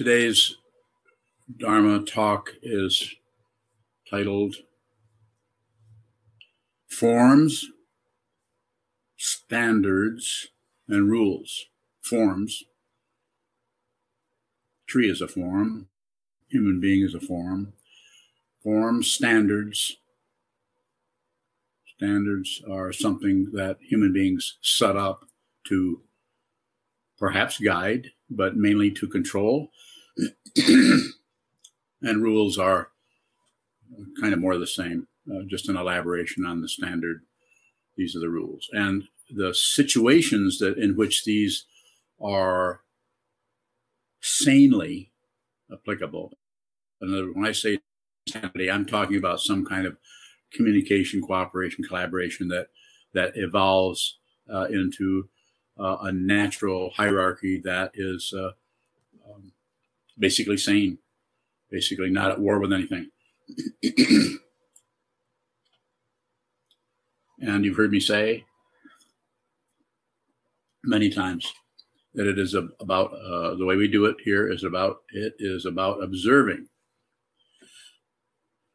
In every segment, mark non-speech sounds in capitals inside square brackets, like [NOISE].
Today's Dharma talk is titled Forms, Standards, and Rules. Forms. Tree is a form, human being is a form. Forms, standards. Standards are something that human beings set up to perhaps guide, but mainly to control. [CLEARS THROAT] and rules are kind of more the same, uh, just an elaboration on the standard. These are the rules. And the situations that in which these are sanely applicable. And when I say sanity, I'm talking about some kind of communication, cooperation, collaboration that that evolves uh, into uh, a natural hierarchy that is uh, basically sane, basically not at war with anything. [CLEARS THROAT] and you've heard me say many times that it is about uh, the way we do it here is about it is about observing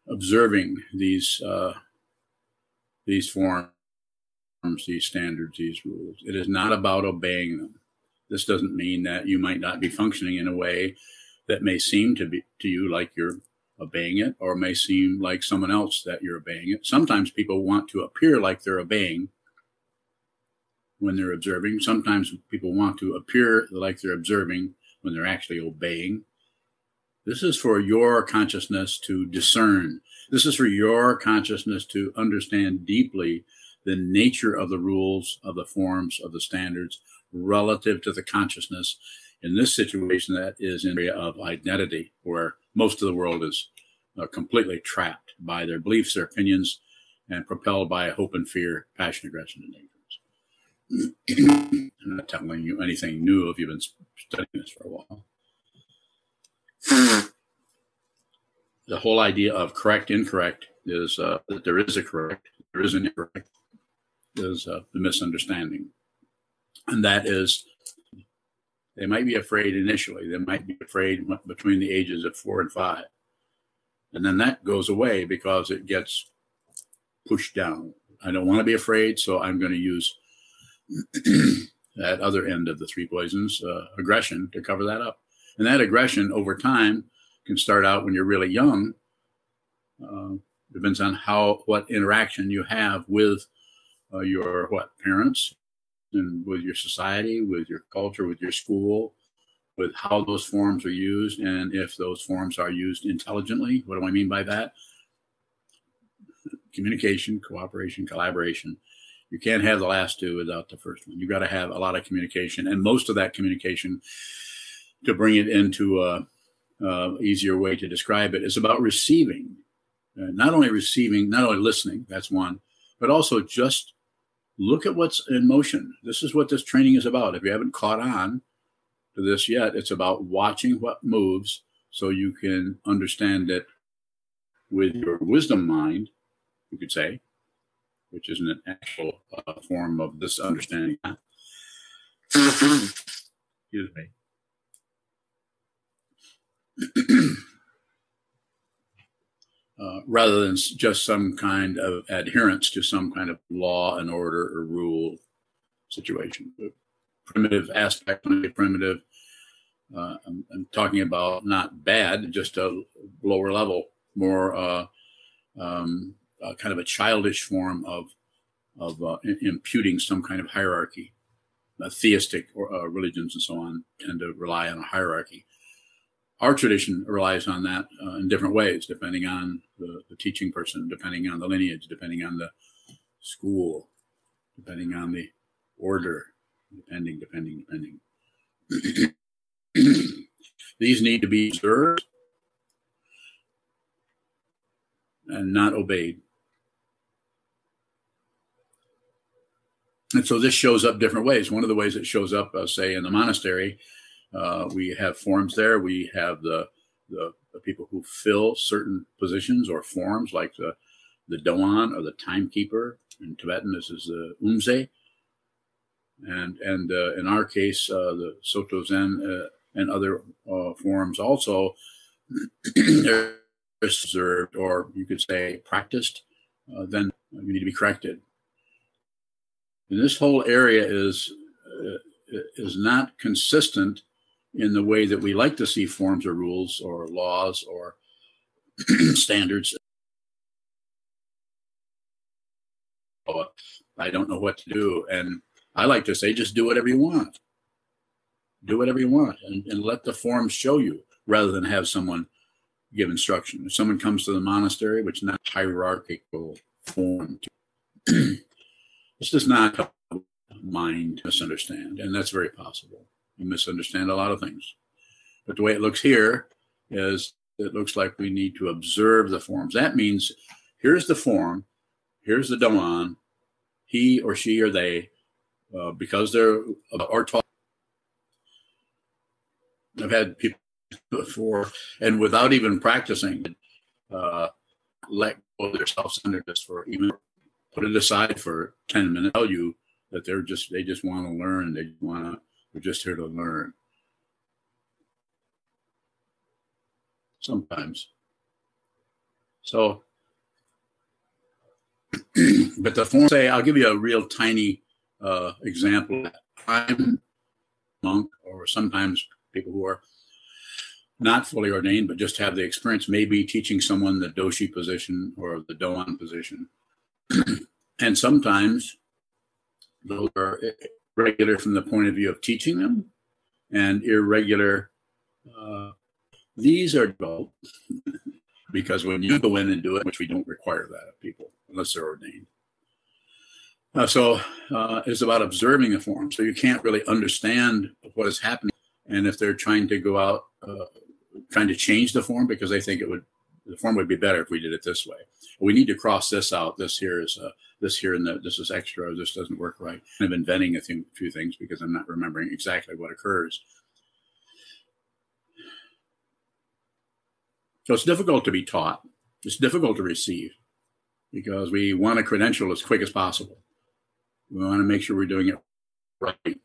observing these uh, these forms these standards these rules it is not about obeying them this doesn't mean that you might not be functioning in a way that may seem to be to you like you're obeying it or may seem like someone else that you're obeying it. Sometimes people want to appear like they're obeying when they're observing. Sometimes people want to appear like they're observing when they're actually obeying. This is for your consciousness to discern. This is for your consciousness to understand deeply the nature of the rules, of the forms, of the standards relative to the consciousness in this situation that is the area of identity, where most of the world is uh, completely trapped by their beliefs, their opinions, and propelled by hope and fear, passion, aggression, and ignorance. [CLEARS THROAT] I'm not telling you anything new if you've been studying this for a while. [CLEARS THROAT] the whole idea of correct, incorrect is uh, that there is a correct, there is an incorrect, is uh, the misunderstanding. And that is they might be afraid initially. They might be afraid between the ages of four and five. And then that goes away because it gets pushed down. I don't want to be afraid, so I'm going to use [CLEARS THROAT] that other end of the three poisons, uh, aggression, to cover that up. And that aggression over time can start out when you're really young. Uh, depends on how what interaction you have with uh, your what parents, and with your society, with your culture, with your school, with how those forms are used, and if those forms are used intelligently. What do I mean by that? Communication, cooperation, collaboration. You can't have the last two without the first one. You've got to have a lot of communication, and most of that communication, to bring it into a, a easier way to describe it, is about receiving. Uh, not only receiving, not only listening, that's one, but also just look at what's in motion. This is what this training is about. If you haven't caught on to this yet, it's about watching what moves so you can understand it with your wisdom mind, you could say, which isn't an actual uh, form of this understanding. [COUGHS] Excuse me. Uh, rather than just some kind of adherence to some kind of law and order or rule situation. The primitive aspect, primitive. Uh, I'm, I'm, talking about not bad, just a lower level, more uh, um, kind of a childish form of of uh, imputing some kind of hierarchy. theistic uh, religions and so on tend to rely on a hierarchy our tradition relies on that uh, in different ways, depending on the, the, teaching person, depending on the lineage, depending on the school, depending on the order, depending, depending, depending. [CLEARS THROAT] These need to be observed and not obeyed. And so this shows up different ways. One of the ways it shows up, uh, say, in the monastery, uh, we have forms there. We have the, the, the people who fill certain positions or forms, like the the doan or the timekeeper. In Tibetan, this is the umdze. And and uh, in our case, uh, the Soto Zen, uh, and other uh, forms also [CLEARS THROAT] are observed, or you could say practiced, uh, then you need to be corrected. And this whole area is is not consistent in the way that we like to see forms or rules or laws or [CLEARS THROAT] standards. I don't know what to do. And I like to say, just do whatever you want. Do whatever you want and, and let the forms show you rather than have someone give instruction. If someone comes to the monastery, which is not hierarchical form, [CLEARS THROAT] this does not mind misunderstand. And that's very possible. You misunderstand a lot of things. But the way it looks here is it looks like we need to observe the forms. That means here's the form, here's the doan, he or she or they, uh, because they're are taught. I've had people before, and without even practicing, uh, let go of their self-centeredness for even put it aside for ten minutes. Tell you that they're just they just want to learn. They want to. They're just here to learn. Sometimes. So, [CLEARS THROAT] but the form say, I'll give you a real tiny uh, example. I'm monk, or sometimes people who are not fully ordained, but just have the experience, maybe teaching someone the doshi position or the doan position. [CLEARS THROAT] and sometimes those are regular from the point of view of teaching them and irregular. Uh, these are dull [LAUGHS] because when you go in and do it, which we don't require that of people unless they're ordained. Uh, so uh, it's about observing the form. So you can't really understand what is happening. And if they're trying to go out, uh, trying to change the form because they think it would, the form would be better if we did it this way. We need to cross this out. This here is uh, this here and the, this is extra. This doesn't work right. I'm inventing a few, few things because I'm not remembering exactly what occurs. So it's difficult to be taught. It's difficult to receive because we want a credential as quick as possible. We want to make sure we're doing it right.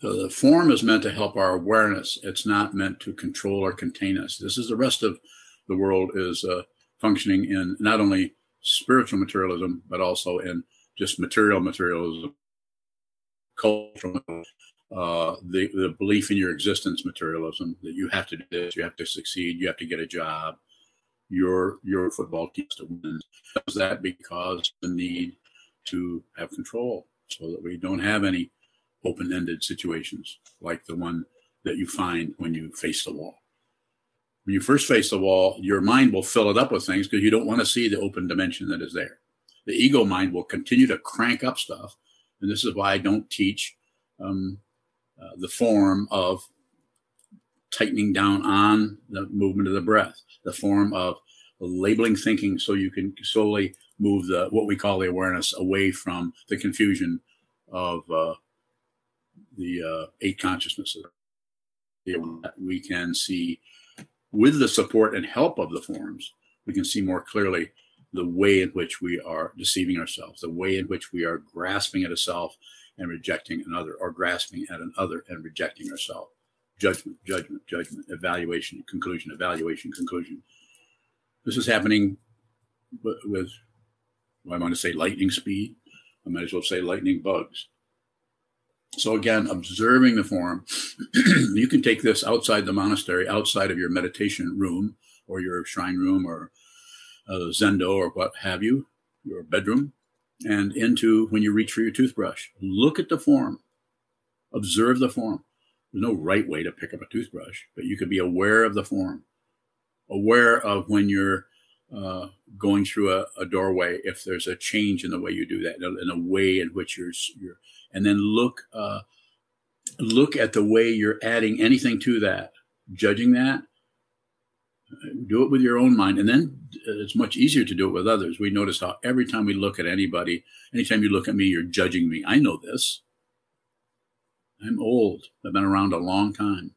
So the form is meant to help our awareness. It's not meant to control or contain us. This is the rest of the world is uh, functioning in not only spiritual materialism, but also in just material materialism, cultural, uh, the, the belief in your existence materialism that you have to do this, you have to succeed, you have to get a job, your your football team to win. Does that because the need to have control so that we don't have any open-ended situations like the one that you find when you face the wall when you first face the wall, your mind will fill it up with things because you don't want to see the open dimension that is there. The ego mind will continue to crank up stuff. And this is why I don't teach um, uh, the form of tightening down on the movement of the breath, the form of labeling thinking so you can slowly move the what we call the awareness away from the confusion of uh, the uh, eight consciousnesses. We can see with the support and help of the forms, we can see more clearly the way in which we are deceiving ourselves, the way in which we are grasping at a self and rejecting another, or grasping at another and rejecting ourselves. Judgment, judgment, judgment, evaluation, conclusion, evaluation, conclusion. This is happening with, well, I want to say lightning speed. I might as well say lightning bugs. So again, observing the form, [CLEARS THROAT] you can take this outside the monastery, outside of your meditation room or your shrine room or uh, zendo or what have you, your bedroom, and into when you reach for your toothbrush. Look at the form, observe the form. There's no right way to pick up a toothbrush, but you can be aware of the form, aware of when you're uh, going through a, a, doorway, if there's a change in the way you do that, in a way in which you're, you're and then look uh, look at the way you're adding anything to that, judging that. Do it with your own mind, and then it's much easier to do it with others. We notice how every time we look at anybody, anytime you look at me, you're judging me. I know this. I'm old. I've been around a long time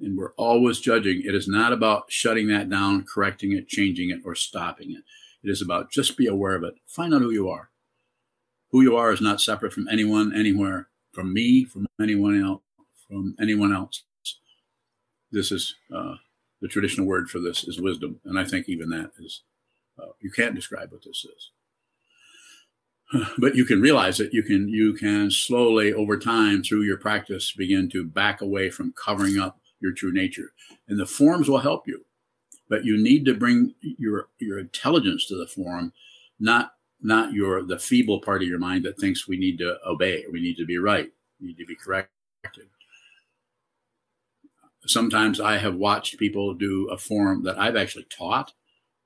and we're always judging. It is not about shutting that down, correcting it, changing it, or stopping it. It is about just be aware of it. Find out who you are. Who you are is not separate from anyone, anywhere. from me, from anyone else, from anyone else. This is uh, the traditional word for this is wisdom, and I think even that is uh, you can't describe what this is [SIGHS] but you can realize it you can you can slowly over time through your practice begin to back away from covering up your true nature. And the forms will help you. But you need to bring your your intelligence to the form not not your the feeble part of your mind that thinks we need to obey we need to be right. We need to be corrected. Sometimes i have watched people do a form that i've actually taught.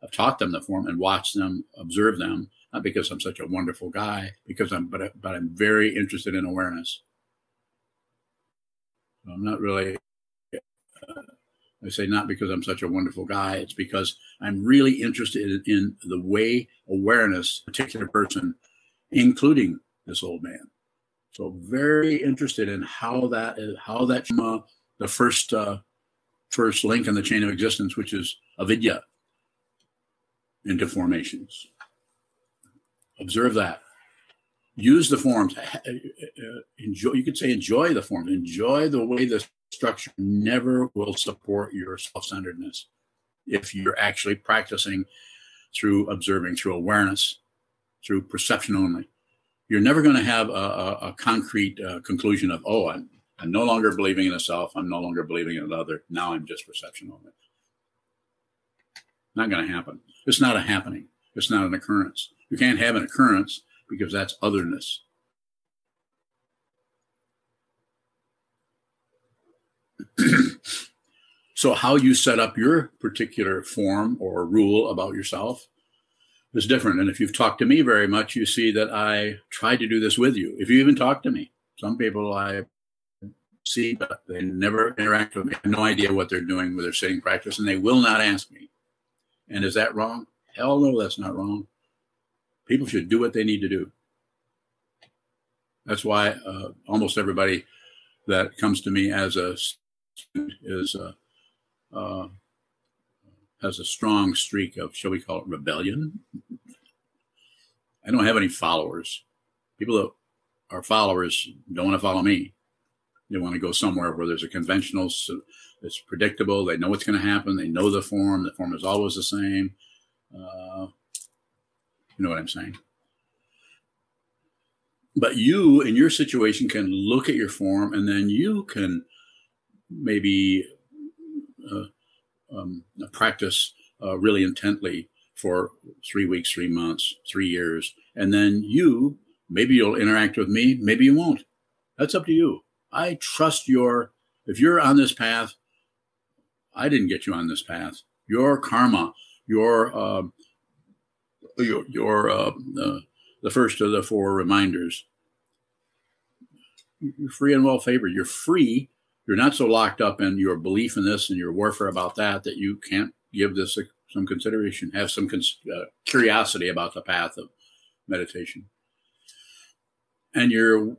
I've taught them the form and watched them observe them not because I'm such a wonderful guy, because I'm, but, but I'm very interested in awareness. I'm not really, I say not because I'm such a wonderful guy, it's because I'm really interested in, the way awareness, particular person, including this old man. So very interested in how that is, how that, uh, the first, uh, first link in the chain of existence, which is avidya, into formations. Observe that. Use the forms. Enjoy. You could say enjoy the forms. Enjoy the way the structure never will support your self-centeredness if you're actually practicing through observing, through awareness, through perception only. You're never going to have a, a, a concrete uh, conclusion of, oh, I'm, I'm no longer believing in a self. I'm no longer believing in another. Now I'm just perception only. Not going to happen. It's not a happening. It's not an occurrence. You can't have an occurrence because that's otherness. [CLEARS THROAT] so, how you set up your particular form or rule about yourself is different. And if you've talked to me very much, you see that I try to do this with you. If you even talk to me, some people I see, but they never interact with me. I have no idea what they're doing with their sitting practice, and they will not ask me. And is that wrong? Hell no, that's not wrong. People should do what they need to do. That's why uh, almost everybody that comes to me as a is uh, uh, has a strong streak of, shall we call it, rebellion. I don't have any followers. People that are followers don't want to follow me. They want to go somewhere where there's a conventional, it's predictable. They know what's going to happen. They know the form. The form is always the same. Uh, you know what I'm saying? But you, in your situation, can look at your form and then you can maybe uh, um, practice uh, really intently for three weeks, three months, three years. And then you, maybe you'll interact with me, maybe you won't. That's up to you. I trust your, if you're on this path, I didn't get you on this path. Your karma, your uh, your, your uh, uh, the first of the four reminders. You're free and well favored. You're free. You're not so locked up in your belief in this and your warfare about that that you can't give this a, some consideration. Have some cons- uh, curiosity about the path of meditation. And you're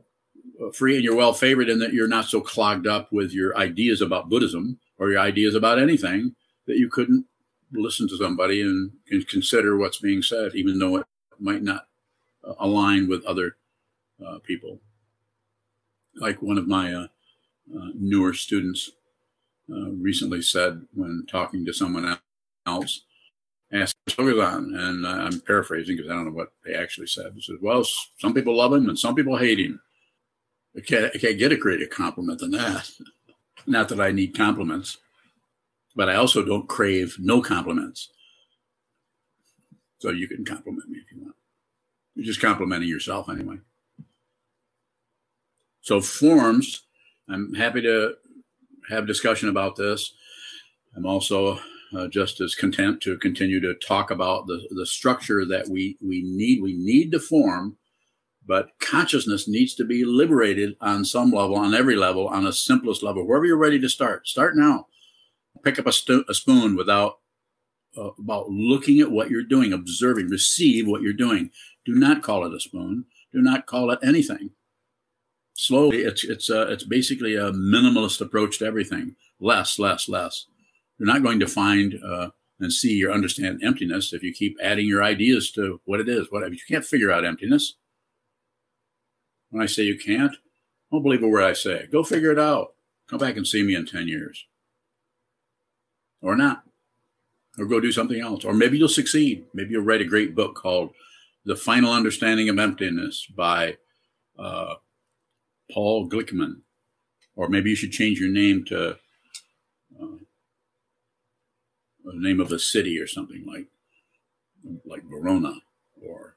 uh, free and you're well favored in that you're not so clogged up with your ideas about Buddhism or your ideas about anything that you couldn't listen to somebody and, and consider what's being said, even though it might not uh, align with other uh, people. Like one of my uh, uh newer students uh, recently said when talking to someone else, asked Bhagavan, and uh, I'm paraphrasing because I don't know what they actually said. He said, "Well, some people love him and some people hate him. I can't, I can't get a greater compliment than that. [LAUGHS] Not that I need compliments." but I also don't crave no compliments. So you can compliment me if you want. You're just complimenting yourself anyway. So forms, I'm happy to have discussion about this. I'm also uh, just as content to continue to talk about the, the structure that we, we need. We need to form, but consciousness needs to be liberated on some level, on every level, on the simplest level, wherever you're ready to start. Start now pick up a, a spoon without uh, about looking at what you're doing, observing, receive what you're doing. Do not call it a spoon. Do not call it anything. Slowly, it's it's a, it's basically a minimalist approach to everything. Less, less, less. You're not going to find uh, and see or understand emptiness if you keep adding your ideas to what it is. What you can't figure out emptiness. When I say you can't, Don't believe a word I say. Go figure it out. Come back and see me in 10 years. Or not. Or go do something else. Or maybe you'll succeed. Maybe you'll write a great book called The Final Understanding of Emptiness by uh, Paul Glickman. Or maybe you should change your name to uh, the name of a city or something like like Verona or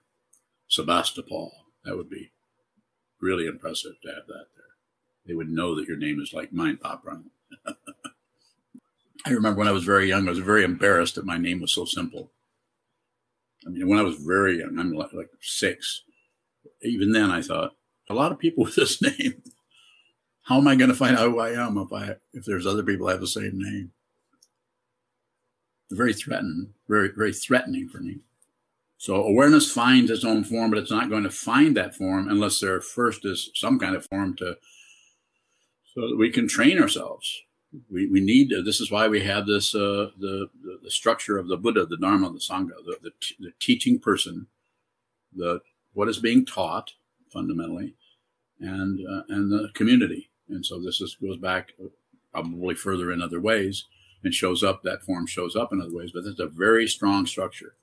Sebastopol. That would be really impressive to have that there. They would know that your name is like mine, Pop. [LAUGHS] I remember when I was very young, I was very embarrassed that my name was so simple. I mean, when I was very young, I'm like six. Even then, I thought a lot of people [LAUGHS] with this name. How am I going to find out who I am if I if there's other people have the same name? Very threatening, very very threatening for me. So awareness finds its own form, but it's not going to find that form unless there first is some kind of form to so that we can train ourselves. We, we need to, this is why we have this uh, the, the, the structure of the Buddha, the Dharma, the Sangha, the, the, the teaching person, the what is being taught fundamentally, and uh, and the community. And so this is, goes back probably further in other ways and shows up. That form shows up in other ways, but it's a very strong structure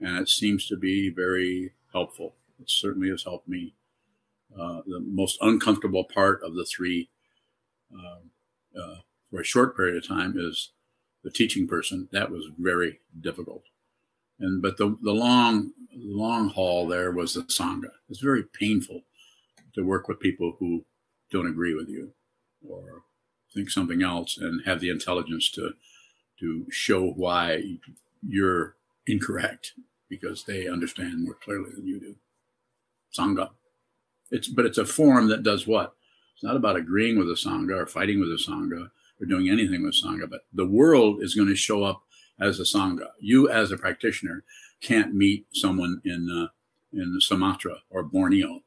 and it seems to be very helpful. It certainly has helped me. Uh, the most uncomfortable part of the three uh, uh, for a short period of time is the teaching person. That was very difficult. And but the the long long haul there was the sangha. It's very painful to work with people who don't agree with you or think something else and have the intelligence to to show why you're incorrect because they understand more clearly than you do. Sangha. It's but it's a form that does what? It's not about agreeing with a Sangha or fighting with a Sangha or doing anything with Sangha, but the world is going to show up as a Sangha. You as a practitioner can't meet someone in uh, in Sumatra or Borneo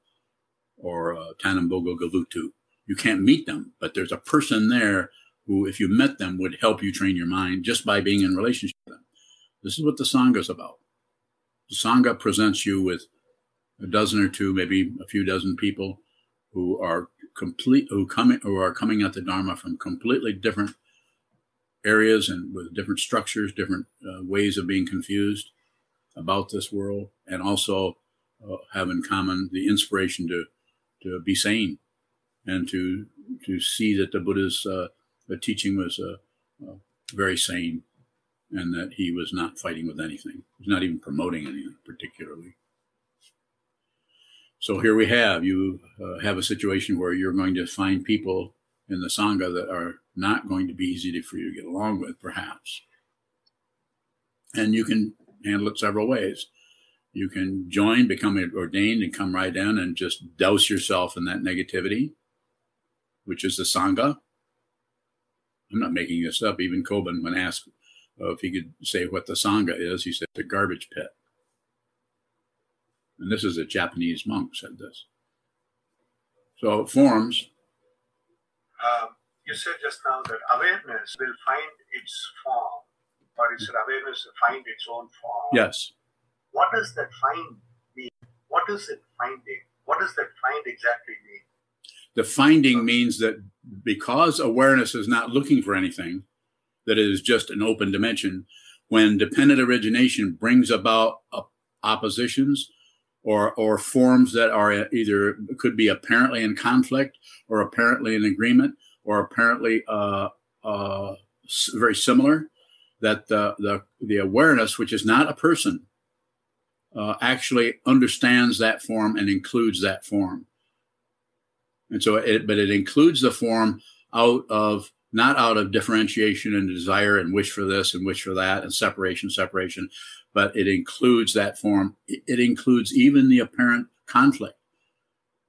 or uh, Tanambogo Galutu. You can't meet them, but there's a person there who, if you met them, would help you train your mind just by being in relationship with them. This is what the Sangha is about. The Sangha presents you with a dozen or two, maybe a few dozen people who are complete, who coming, who are coming at the Dharma from completely different areas and with different structures, different uh, ways of being confused about this world, and also uh, have in common the inspiration to to be sane and to to see that the Buddha's uh, the teaching was uh, uh, very sane and that he was not fighting with anything. He's not even promoting anything particularly. So here we have you uh, have a situation where you're going to find people in the sangha that are not going to be easy for you to get along with, perhaps. And you can handle it several ways. You can join, become ordained, and come right in and just douse yourself in that negativity, which is the sangha. I'm not making this up. Even Kobun, when asked uh, if he could say what the Sangha is, he said the garbage pit. And this is a Japanese monk said this. So forms. Um, you said just now that awareness will find its form, or you said awareness will find its own form. Yes. What does that find mean? What is it finding? What does that find exactly mean? The finding means that because awareness is not looking for anything, that is just an open dimension. When dependent origination brings about oppositions or, or forms that are either could be apparently in conflict or apparently in agreement or apparently uh, uh, very similar, that the, the, the awareness, which is not a person, uh, actually understands that form and includes that form. And so it, but it includes the form out of not out of differentiation and desire and wish for this and wish for that and separation, separation, but it includes that form. It includes even the apparent conflict.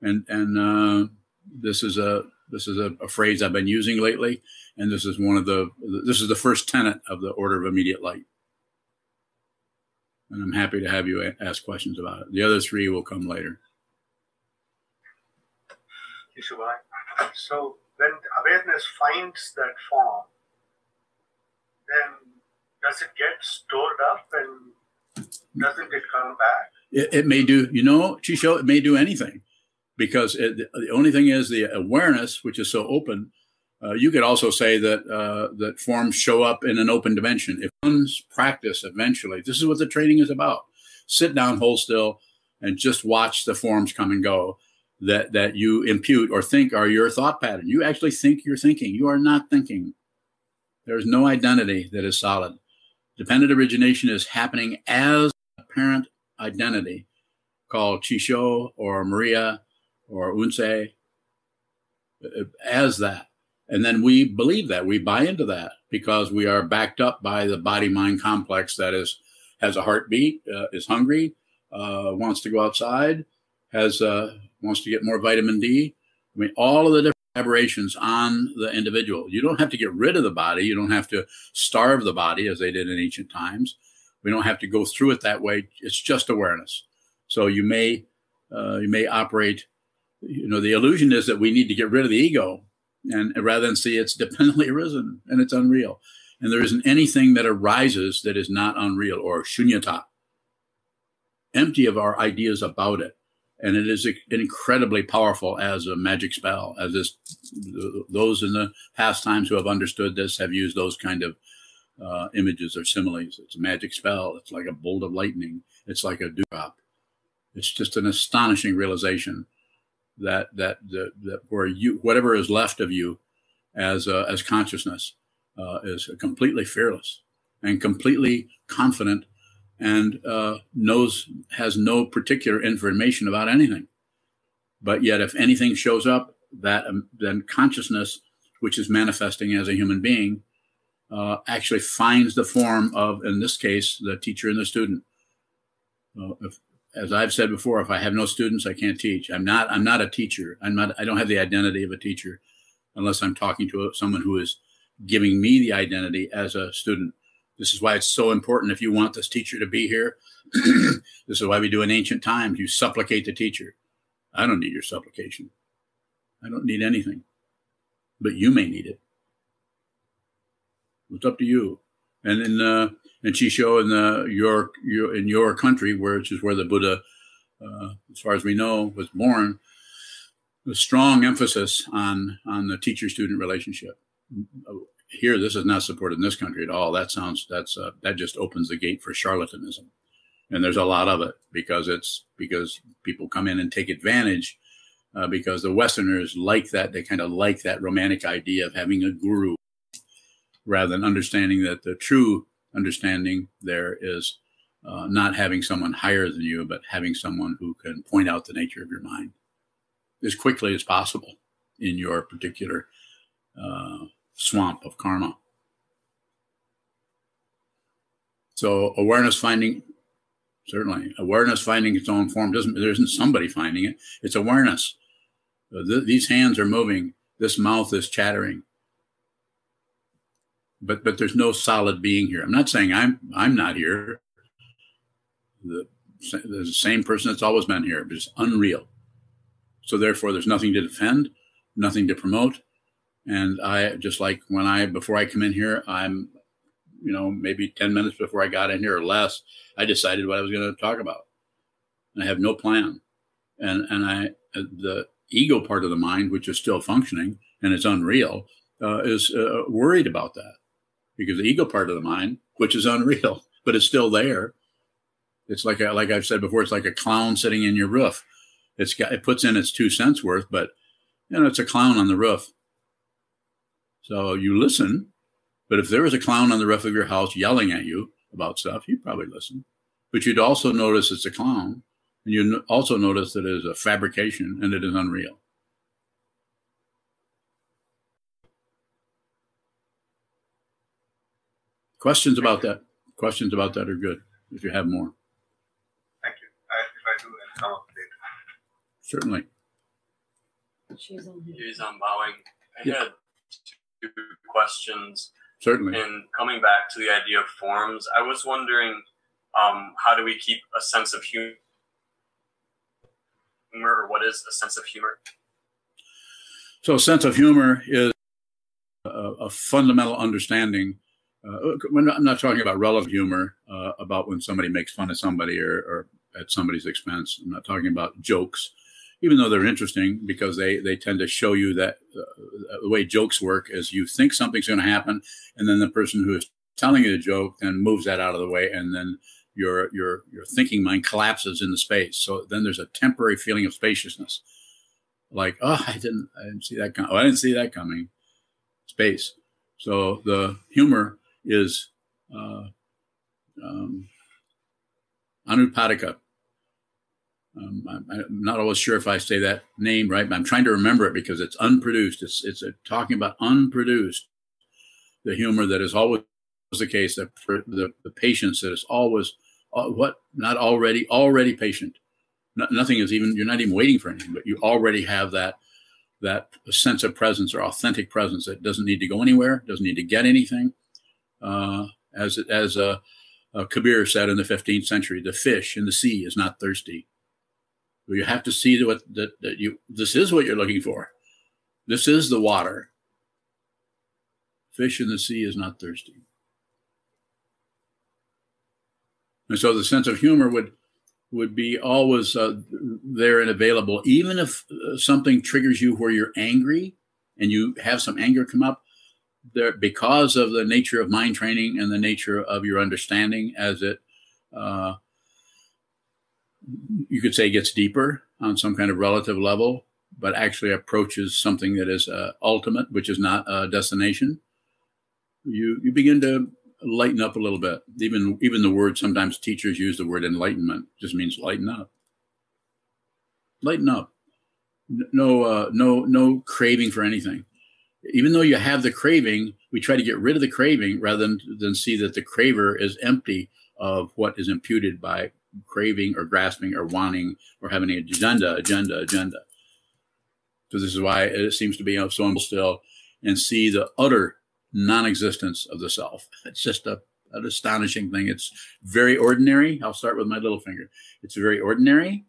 And, and, uh, this is a, this is a, a, phrase I've been using lately. And this is one of the, this is the first tenet of the order of immediate light. And I'm happy to have you ask questions about it. The other three will come later. So when awareness finds that form, then does it get stored up and doesn't it come back? It, it may do, you know, Chisho, it may do anything. Because it, the only thing is the awareness, which is so open. Uh, you could also say that uh, that forms show up in an open dimension. If one's practice eventually, this is what the training is about. Sit down, hold still, and just watch the forms come and go that that you impute or think are your thought pattern. You actually think you're thinking. You are not thinking. There's no identity that is solid. Dependent origination is happening as a parent identity called Chisho or Maria or Unse as that. And then we believe that, we buy into that because we are backed up by the body mind complex that is has a heartbeat, uh, is hungry, uh, wants to go outside, has uh, wants to get more vitamin D. I mean, all of the different aberrations on the individual. You don't have to get rid of the body. You don't have to starve the body as they did in ancient times. We don't have to go through it that way. It's just awareness. So you may uh, you may operate. You know, the illusion is that we need to get rid of the ego, and rather than see it's [LAUGHS] dependently arisen and it's unreal, and there isn't anything that arises that is not unreal or shunyata, empty of our ideas about it and it is incredibly powerful as a magic spell. As this, those in the past times who have understood this have used those kind of uh, images or similes. It's a magic spell. It's like a bolt of lightning. It's like a dewdrop. It's just an astonishing realization that that that, that where you whatever is left of you as uh, as consciousness uh, is completely fearless and completely confident and uh, knows has no particular information about anything. But yet, if anything shows up, that um, then consciousness, which is manifesting as a human being, uh, actually finds the form of, in this case, the teacher and the student. Uh, if, as I've said before, if I have no students, I can't teach. I'm not. I'm not a teacher. I'm not. I don't have the identity of a teacher, unless I'm talking to someone who is giving me the identity as a student. This is why it's so important if you want this teacher to be here. [CLEARS THROAT] this is why we do in ancient times. You supplicate the teacher. I don't need your supplication. I don't need anything. But you may need it. It's up to you. And then uh, in Chisho in the your, your in your country, which is where the Buddha, uh, as far as we know, was born, a strong emphasis on on the teacher student relationship. Here this is not supported in this country at all. That sounds that's uh, that just opens the gate for charlatanism. And there's a lot of it because it's because people come in and take advantage uh, because the westerners like that they kind of like that romantic idea of having a guru rather than understanding that the true understanding there is uh, not having someone higher than you but having someone who can point out the nature of your mind as quickly as possible in your particular uh, swamp of karma. So awareness finding, certainly awareness finding its own form doesn't. There isn't somebody finding it. It's awareness. Uh, th- these hands are moving. This mouth is chattering. But but there's no solid being here. I'm not saying I'm I'm not here. The, the same person that's always been here, but it's unreal. So therefore, there's nothing to defend, nothing to promote, and I just like when I, before I come in here, I'm, you know, maybe 10 minutes before I got in here or less, I decided what I was going to talk about. And I have no plan. And, and I, the ego part of the mind, which is still functioning and it's unreal, uh, is uh, worried about that because the ego part of the mind, which is unreal, [LAUGHS] but it's still there. It's like, like I've said before, it's like a clown sitting in your roof. It's got, it puts in its two cents worth, but you know, it's a clown on the roof so you listen, but if there was a clown on the roof of your house yelling at you about stuff, you'd probably listen. But you'd also notice it's a clown, and you'd also notice that it is a fabrication and it is unreal. Questions about that? Questions about that are good. If you have more. Thank you. I, if I do, I'll come up later. Certainly. She's on here. He's on bowing. I Yeah. had two questions. Certainly. And coming back to the idea of forms, I was wondering um, how do we keep a sense of humor, or what is a sense of humor? So, a sense of humor is a, a fundamental understanding. Uh, I'm not talking about relative humor, uh, about when somebody makes fun of somebody or, or, at somebody's expense. I'm not talking about jokes. even though they're interesting because they they tend to show you that uh, the way jokes work is you think something's going to happen, and then the person who is telling you the joke then moves that out of the way, and then your your your thinking mind collapses into space. So then there's a temporary feeling of spaciousness, like oh I didn't I didn't see that coming. Oh, I didn't see that coming. Space. So the humor is uh, um, Anupadika. Um, I'm, I'm, not always sure if I say that name right, but I'm trying to remember it because it's unproduced. It's it's a, talking about unproduced, the humor that is always the case, that the, the patience that is always uh, what not already already patient. No, nothing is even you're not even waiting for anything, but you already have that that sense of presence or authentic presence that doesn't need to go anywhere, doesn't need to get anything. Uh, as as uh, uh, Kabir said in the 15th century, the fish in the sea is not thirsty. You have to see that, that, that you this is what you're looking for. This is the water. Fish in the sea is not thirsty. And so the sense of humor would would be always uh, there and available, even if uh, something triggers you where you're angry and you have some anger come up. There, because of the nature of mind training and the nature of your understanding, as it, uh, you could say, gets deeper on some kind of relative level, but actually approaches something that is uh, ultimate, which is not a destination. You you begin to lighten up a little bit. Even even the word sometimes teachers use the word enlightenment just means lighten up. Lighten up. No uh, no no craving for anything. Even though you have the craving, we try to get rid of the craving rather than than see that the craver is empty of what is imputed by craving or grasping or wanting or having an agenda, agenda, agenda. So this is why it seems to be so still and see the utter non-existence of the self. [LAUGHS] It's just a, an astonishing thing. It's very ordinary. I'll start with my little finger. It's very ordinary.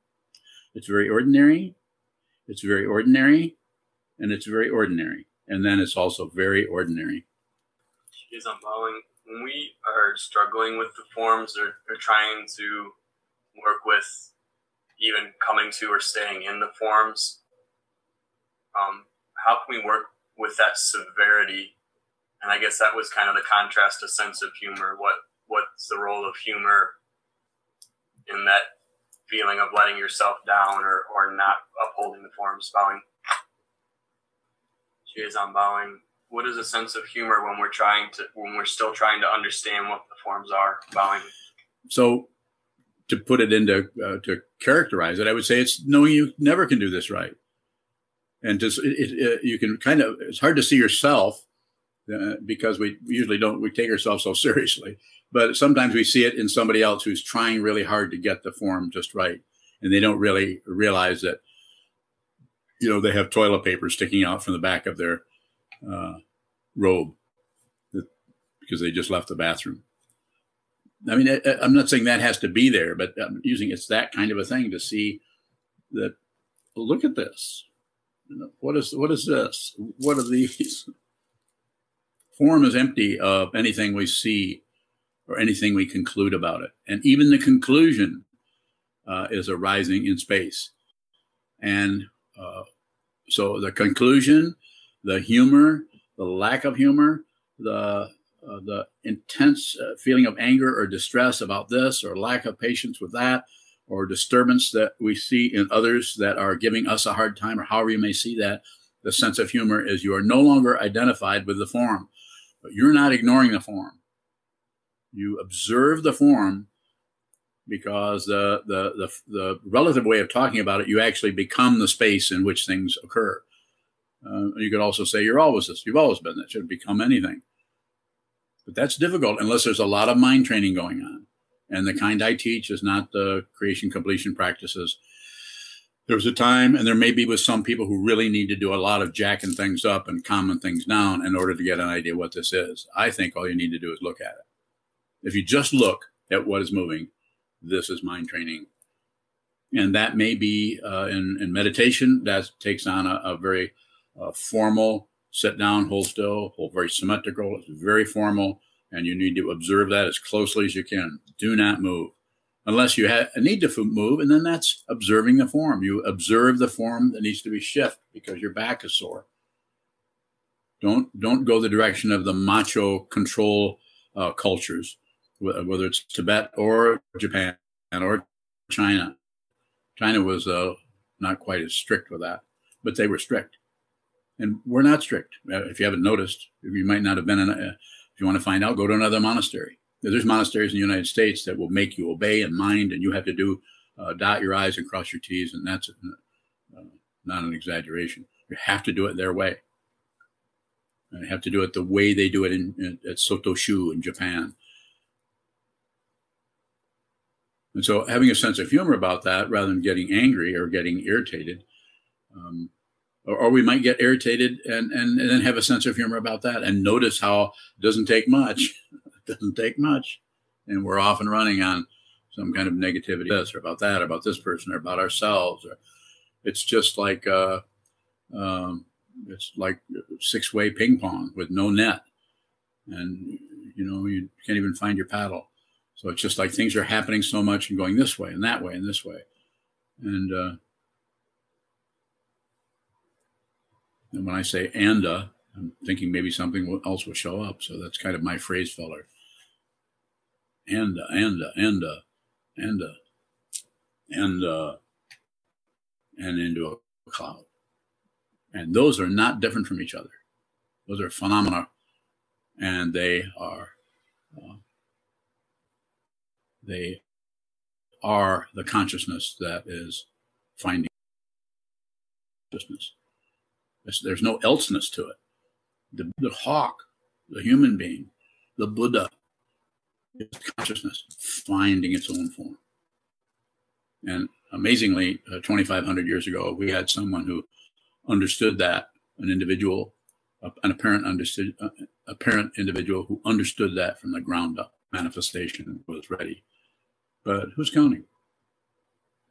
It's very ordinary. It's very ordinary. And it's very ordinary. And then it's also very ordinary. Is I'm. When we are struggling with the forms or, or trying to work with even coming to or staying in the forms, um, how can we work with that severity and I guess that was kind of the contrast to sense of humor. What what's the role of humor in that feeling of letting yourself down or, or not upholding the forms, bowing? She is on bowing. What is a sense of humor when we're trying to when we're still trying to understand what the forms are? Bowing. So to put it into uh, to characterize it, I would say it's knowing you never can do this right, and just it, it, you can kind of it's hard to see yourself uh, because we usually don't we take ourselves so seriously but sometimes we see it in somebody else who's trying really hard to get the form just right and they don't really realize that you know they have toilet paper sticking out from the back of their uh, robe because they just left the bathroom i mean I, i'm not saying that has to be there but i'm using it's that kind of a thing to see that look at this what is what is this what are these Form is empty of anything we see or anything we conclude about it. And even the conclusion uh, is arising in space. And uh, so the conclusion, the humor, the lack of humor, the uh, the intense uh, feeling of anger or distress about this, or lack of patience with that, or disturbance that we see in others that are giving us a hard time, or however you may see that, the sense of humor is you are no longer identified with the form. But you're not ignoring the form. You observe the form because the, the, the, the, relative way of talking about it, you actually become the space in which things occur. Uh, you could also say you're always this, you've always been that, you become anything. But that's difficult unless there's a lot of mind training going on. And the kind I teach is not the creation completion practices there was a time, and there may be with some people who really need to do a lot of jacking things up and calming things down in order to get an idea what this is. I think all you need to do is look at it. If you just look at what is moving, this is mind training. And that may be uh, in, in meditation, that takes on a, a very uh, formal sit down, hold still, hold very symmetrical. It's very formal, and you need to observe that as closely as you can. Do not move. unless you have a need to move, and then that's observing the form. You observe the form that needs to be shifted because your back is sore. Don't don't go the direction of the macho control uh, cultures, whether it's Tibet or Japan or China. China was uh, not quite as strict with that, but they were strict, and we're not strict. Uh, if you haven't noticed, you might not have been. In a, if you want to find out, go to another monastery there's monasteries in the United States that will make you obey and mind, and you have to do uh, dot your I's and cross your T's, and that's uh, not an exaggeration. You have to do it their way. And you have to do it the way they do it in, in at in Japan. And so, having a sense of humor about that, rather than getting angry or getting irritated, um, or, or, we might get irritated and, and, and then have a sense of humor about that, and notice how it doesn't take much [LAUGHS] it doesn't take much. And we're often running on some kind of negativity this or about that, about this person, or about ourselves. Or it's just like uh, um, it's like six way ping pong with no net, and you know you can't even find your paddle. So it's just like things are happening so much and going this way and that way and this way, and uh, and when I say anda, uh, I'm thinking maybe something else will show up. So that's kind of my phrase filler and uh, and uh, and and and and into a cloud. And those are not different from each other. Those are phenomena, and they are uh, they are the consciousness that is finding consciousness. There's no elseness to it. The, the hawk, the human being, the Buddha, is consciousness finding its own form. And amazingly, uh, 2,500 years ago, we had someone who understood that, an individual, an apparent understood, uh, apparent individual who understood that from the ground up. Manifestation was ready, but who's counting?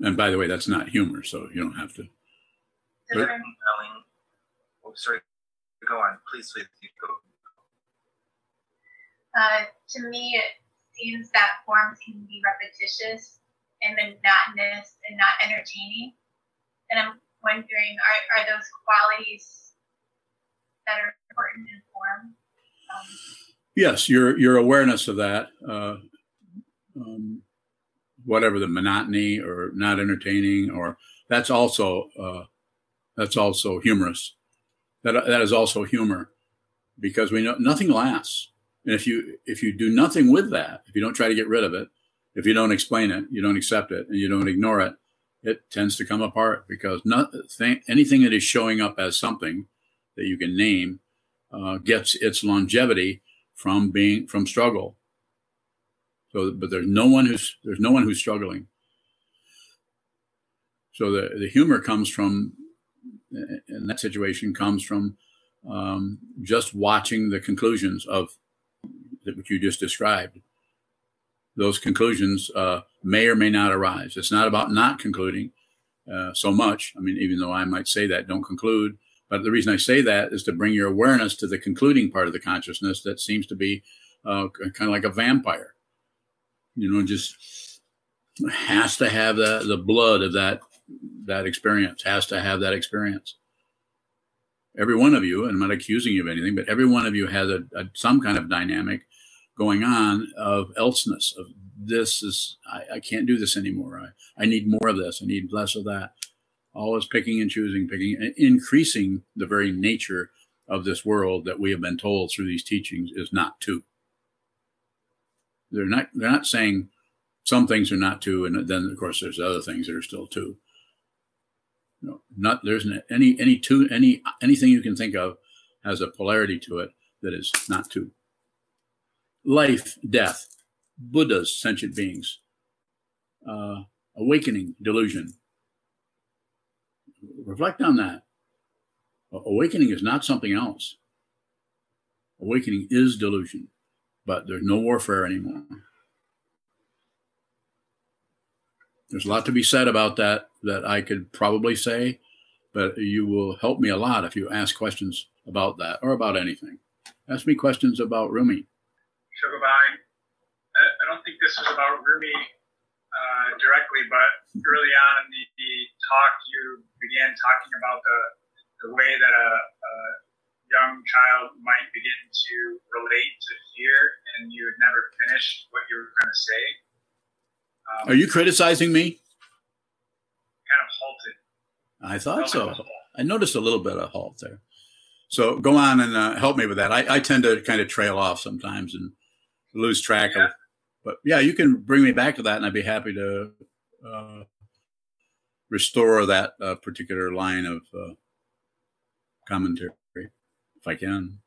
And by the way, that's not humor, so you don't have to. But, oh, sorry. Go on, please. please go. Uh, to me, it seems that forms can be repetitious and monotonous and not entertaining. And I'm wondering, are, are those qualities that are important in form? Um, yes, your your awareness of that, uh, um, whatever the monotony or not entertaining, or that's also uh, that's also humorous. That that is also humor, because we know nothing lasts. And if you if you do nothing with that, if you don't try to get rid of it, if you don't explain it, you don't accept it, and you don't ignore it, it tends to come apart because nothing, anything that is showing up as something that you can name uh, gets its longevity from being from struggle. So, but there's no one who's there's no one who's struggling. So the the humor comes from in that situation comes from um, just watching the conclusions of what you just described, those conclusions uh, may or may not arise. It's not about not concluding uh, so much. I mean, even though I might say that, don't conclude. But the reason I say that is to bring your awareness to the concluding part of the consciousness that seems to be uh, kind of like a vampire. You know, just has to have the, the blood of that that experience, has to have that experience every one of you, and I'm not accusing you of anything, but every one of you has a, a some kind of dynamic going on of elseness of this is I, I can't do this anymore. I, I need more of this. I need less of that. Always picking and choosing, picking, and increasing the very nature of this world that we have been told through these teachings is not to. They're not. They're not saying some things are not to, and then of course there's other things that are still to. No, not there's any any two any anything you can think of has a polarity to it that is not to life, death, Buddhas, sentient beings, uh, awakening, delusion. Reflect on that. Awakening is not something else. Awakening is delusion, but there's no warfare anymore. There's a lot to be said about that that I could probably say, but you will help me a lot if you ask questions about that or about anything. Ask me questions about Rumi. Shogabhai. I, I don't think this is about Rumi. uh, directly, but early on in the, the talk, you began talking about the, the way that a, a young child might begin to relate to fear, and you had never finished what you were going to say. Um, Are you criticizing me? Kind of halted. I thought so. I noticed a little bit of halt there. So go on and uh, help me with that. I, I, tend to kind of trail off sometimes and lose track yeah. of. But yeah, you can bring me back to that, and I'd be happy to uh, restore that uh, particular line of uh, commentary if I can.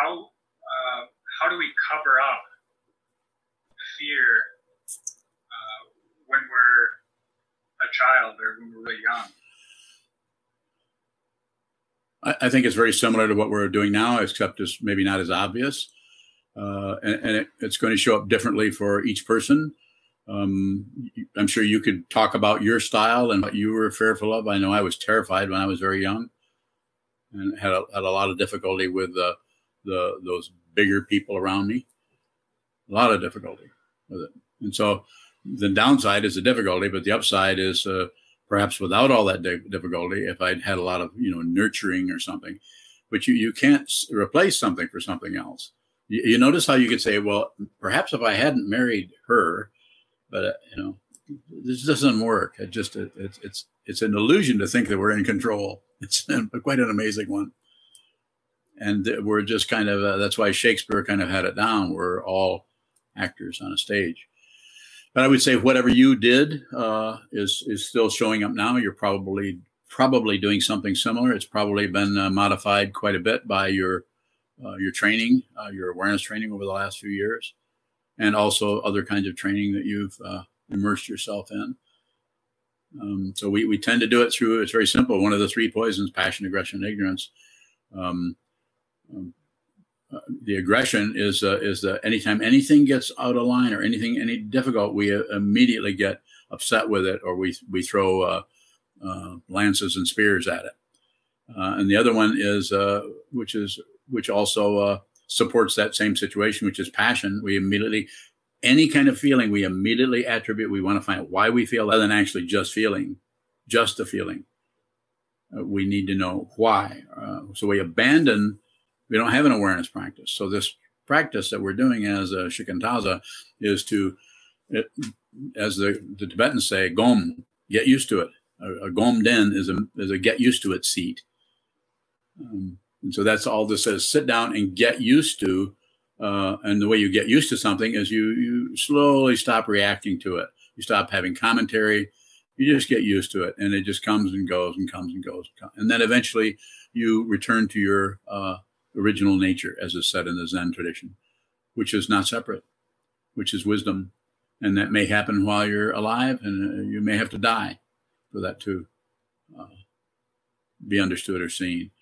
How uh, how do we cover up fear uh, when we're a child or when we're really young? I, think it's very similar to what we're doing now, except it's maybe not as obvious. Uh, and, and it, it's going to show up differently for each person. Um, I'm sure you could talk about your style and what you were fearful of. I know I was terrified when I was very young, and had a, had a lot of difficulty with the, the those bigger people around me. A lot of difficulty with it, and so the downside is the difficulty, but the upside is uh, perhaps without all that difficulty, if I'd had a lot of, you know, nurturing or something, but you, you can't replace something for something else. You, you notice how you could say, well, perhaps if I hadn't married her, but uh, you know, this doesn't work. It just, it, it's, it's, it's an illusion to think that we're in control. [LAUGHS] It's quite an amazing one. And we're just kind of, uh, that's why Shakespeare kind of had it down. We're all actors on a stage. But I would say whatever you did uh, is is still showing up now. You're probably probably doing something similar. It's probably been uh, modified quite a bit by your uh, your training, uh, your awareness training over the last few years, and also other kinds of training that you've uh, immersed yourself in. Um, so we, we tend to do it through, it's very simple. One of the three poisons, passion, aggression, ignorance. Um, um, the aggression is uh, is that anytime anything gets out of line or anything any difficult, we uh, immediately get upset with it, or we we throw uh, uh lances and spears at it. Uh, and the other one is uh, which is which also supports that same situation, which is passion. We immediately any kind of feeling we immediately attribute. We want to find out why we feel rather than actually just feeling, just a feeling. Uh, we need to know why. Uh, so we abandon we don't have an awareness practice. So this practice that we're doing as a shikantaza is to, it, as the, the Tibetans say, gom, get used to it. A, a gom den is a, is a get used to it seat. Um, and so that's all this says. Sit down and get used to. Uh, and the way you get used to something is you, you slowly stop reacting to it. You stop having commentary. You just get used to it and it just comes and goes and comes and goes. And then eventually you return to your, uh, original nature, as is said in the Zen tradition, which is not separate, which is wisdom. And that may happen while you're alive, and uh, you may have to die for that to uh, be understood or seen.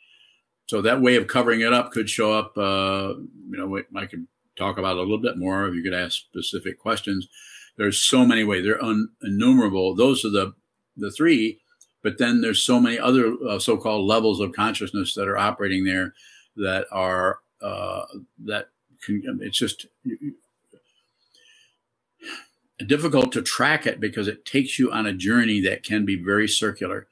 So that way of covering it up could show up. Uh, you know, I could talk about a little bit more if you could ask specific questions. There's so many ways; they're un- innumerable. Those are the the three, but then there's so many other uh, so-called levels of consciousness that are operating there that are uh, that can, it's just difficult to track it because it takes you on a journey that can be very circular.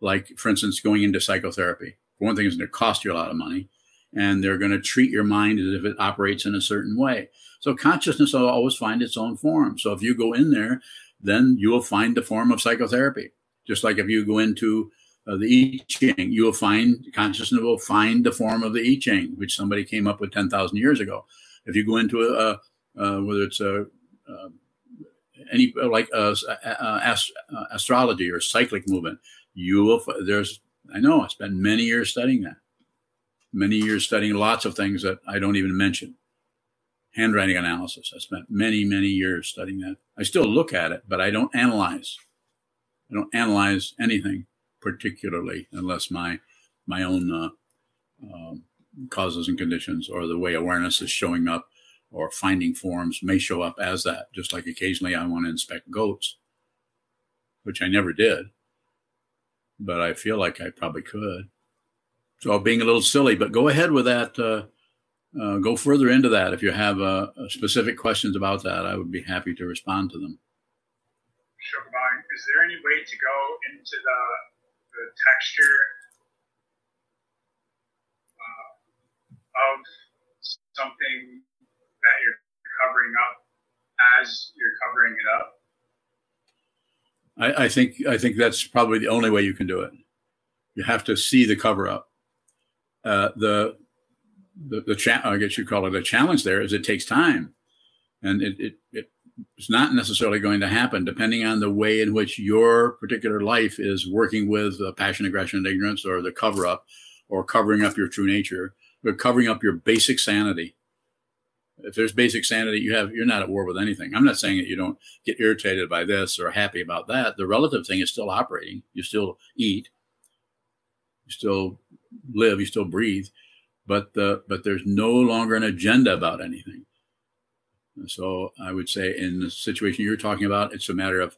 Like, for instance, going into psychotherapy. For one thing, is going to cost you a lot of money, and they're going to treat your mind as if it operates in a certain way. So consciousness will always find its own form. So if you go in there, then you will find the form of psychotherapy. Just like if you go into uh, the I Ching, you will find consciousness will find the form of the I Ching, which somebody came up with 10,000 years ago. If you go into a, a whether it's a, a any like ast- astrology or cyclic movement, you will there's I know I spent many years studying that, many years studying lots of things that I don't even mention. Handwriting analysis. I spent many, many years studying that. I still look at it, but I don't analyze. I don't analyze anything particularly unless my my own uh, uh, causes and conditions or the way awareness is showing up or finding forms may show up as that. Just like occasionally I want to inspect goats, which I never did, but I feel like I probably could. So being a little silly, but go ahead with that uh, uh, go further into that. If you have uh, specific questions about that, I would be happy to respond to them. Sure, Is there any way to go into the, the texture uh, of something that you're covering up as you're covering it up? I, I, think I think that's probably the only way you can do it. You have to see the cover up. Uh, the the, the cha- I guess you call it a challenge. There is it takes time, and it, it, it it's not necessarily going to happen depending on the way in which your particular life is working with uh, passion, aggression, and ignorance, or the cover up, or covering up your true nature, or covering up your basic sanity if there's basic sanity, you have you're not at war with anything. I'm not saying that you don't get irritated by this or happy about that. The relative thing is still operating. You still eat, you still live, you still breathe, but the but there's no longer an agenda about anything. And so I would say in the situation you're talking about, it's a matter of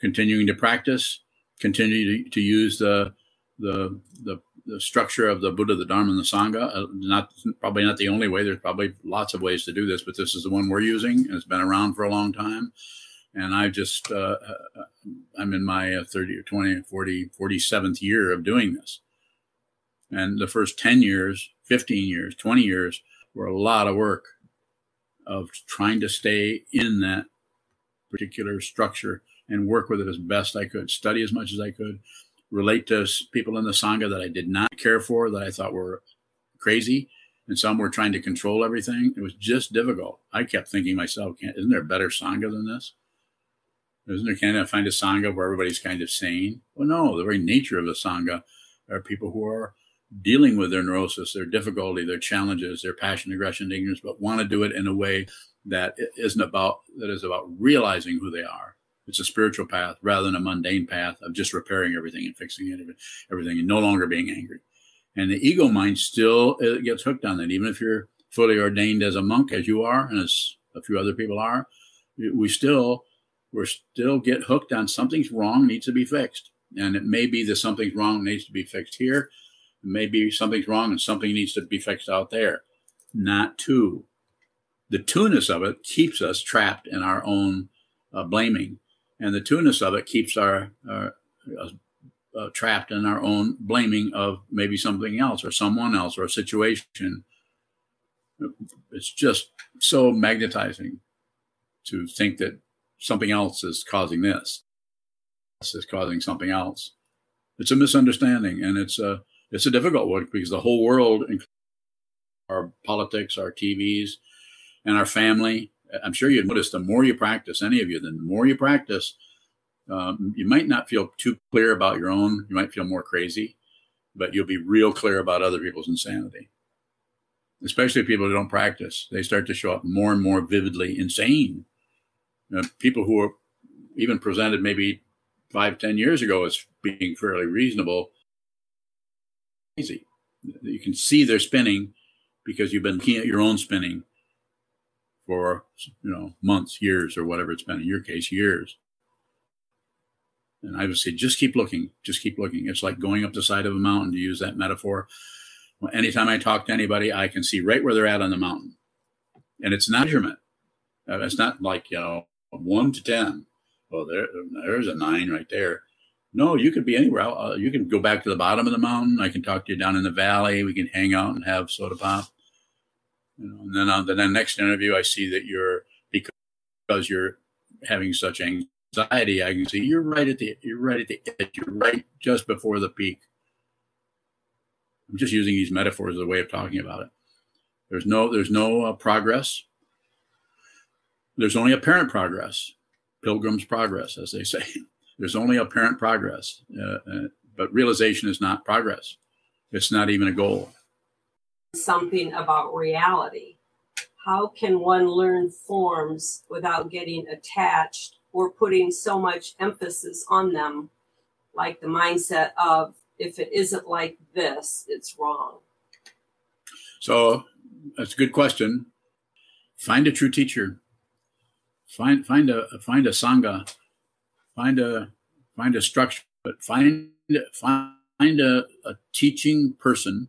continuing to practice, continue to, to use the the the the structure of the Buddha, the Dharma, and the Sangha. Uh, not probably not the only way. There's probably lots of ways to do this, but this is the one we're using, and it's been around for a long time. And I just uh, uh I'm in my uh, 30 or 20, 40, 47th year of doing this. And the first 10 years, 15 years, 20 years were a lot of work of trying to stay in that particular structure and work with it as best I could, study as much as I could, relate to people in the Sangha that I did not care for, that I thought were crazy. And some were trying to control everything. It was just difficult. I kept thinking myself, isn't there a better Sangha than this? Isn't there, can I find a Sangha where everybody's kind of sane? Well, no, the very nature of a Sangha are people who are dealing with their neurosis, their difficulty, their challenges, their passion, aggression, ignorance, but want to do it in a way that isn't about, that is about realizing who they are it's a spiritual path rather than a mundane path of just repairing everything and fixing it, everything and no longer being angry. And the ego mind still gets hooked on that. Even if you're fully ordained as a monk, as you are, and as a few other people are, we still, we still get hooked on something's wrong, needs to be fixed. And it may be that something's wrong needs to be fixed here. It may be something's wrong and something needs to be fixed out there. Not two. The two-ness of it keeps us trapped in our own uh, blaming and the two-ness of it keeps our, our uh, uh, trapped in our own blaming of maybe something else or someone else or a situation. It's just so magnetizing to think that something else is causing this. This is causing something else. It's a misunderstanding, and it's a it's a difficult one because the whole world, our politics, our TVs, and our family, I'm sure you'd notice the more you practice, any of you, then the more you practice, um, you might not feel too clear about your own. You might feel more crazy, but you'll be real clear about other people's insanity. Especially people who don't practice, they start to show up more and more vividly insane. Uh, people who are even presented maybe five, ten years ago as being fairly reasonable, crazy. You can see they're spinning because you've been looking at your own spinning for you know months, years, or whatever it's been. In your case, years. And I would say, just keep looking, just keep looking. It's like going up the side of a mountain to use that metaphor. Well, anytime I talk to anybody, I can see right where they're at on the mountain. And it's not measurement. Uh, it's not like, you know, one to 10. Well, there, there's a nine right there. No, you could be anywhere. Uh, you can go back to the bottom of the mountain. I can talk to you down in the valley. We can hang out and have soda pop. You know, and then on the next interview, I see that you're because you're having such anxiety. I can see you're right at the you're right at the edge. You're right just before the peak. I'm just using these metaphors as a way of talking about it. There's no there's no uh, progress. There's only apparent progress, pilgrim's progress, as they say. [LAUGHS] There's only apparent progress, uh, uh, but realization is not progress. It's not even a goal something about reality. How can one learn forms without getting attached or putting so much emphasis on them, like the mindset of if it isn't like this, it's wrong? So that's a good question. Find a true teacher. Find find a find a sangha. Find a find a structure, but find find a, a teaching person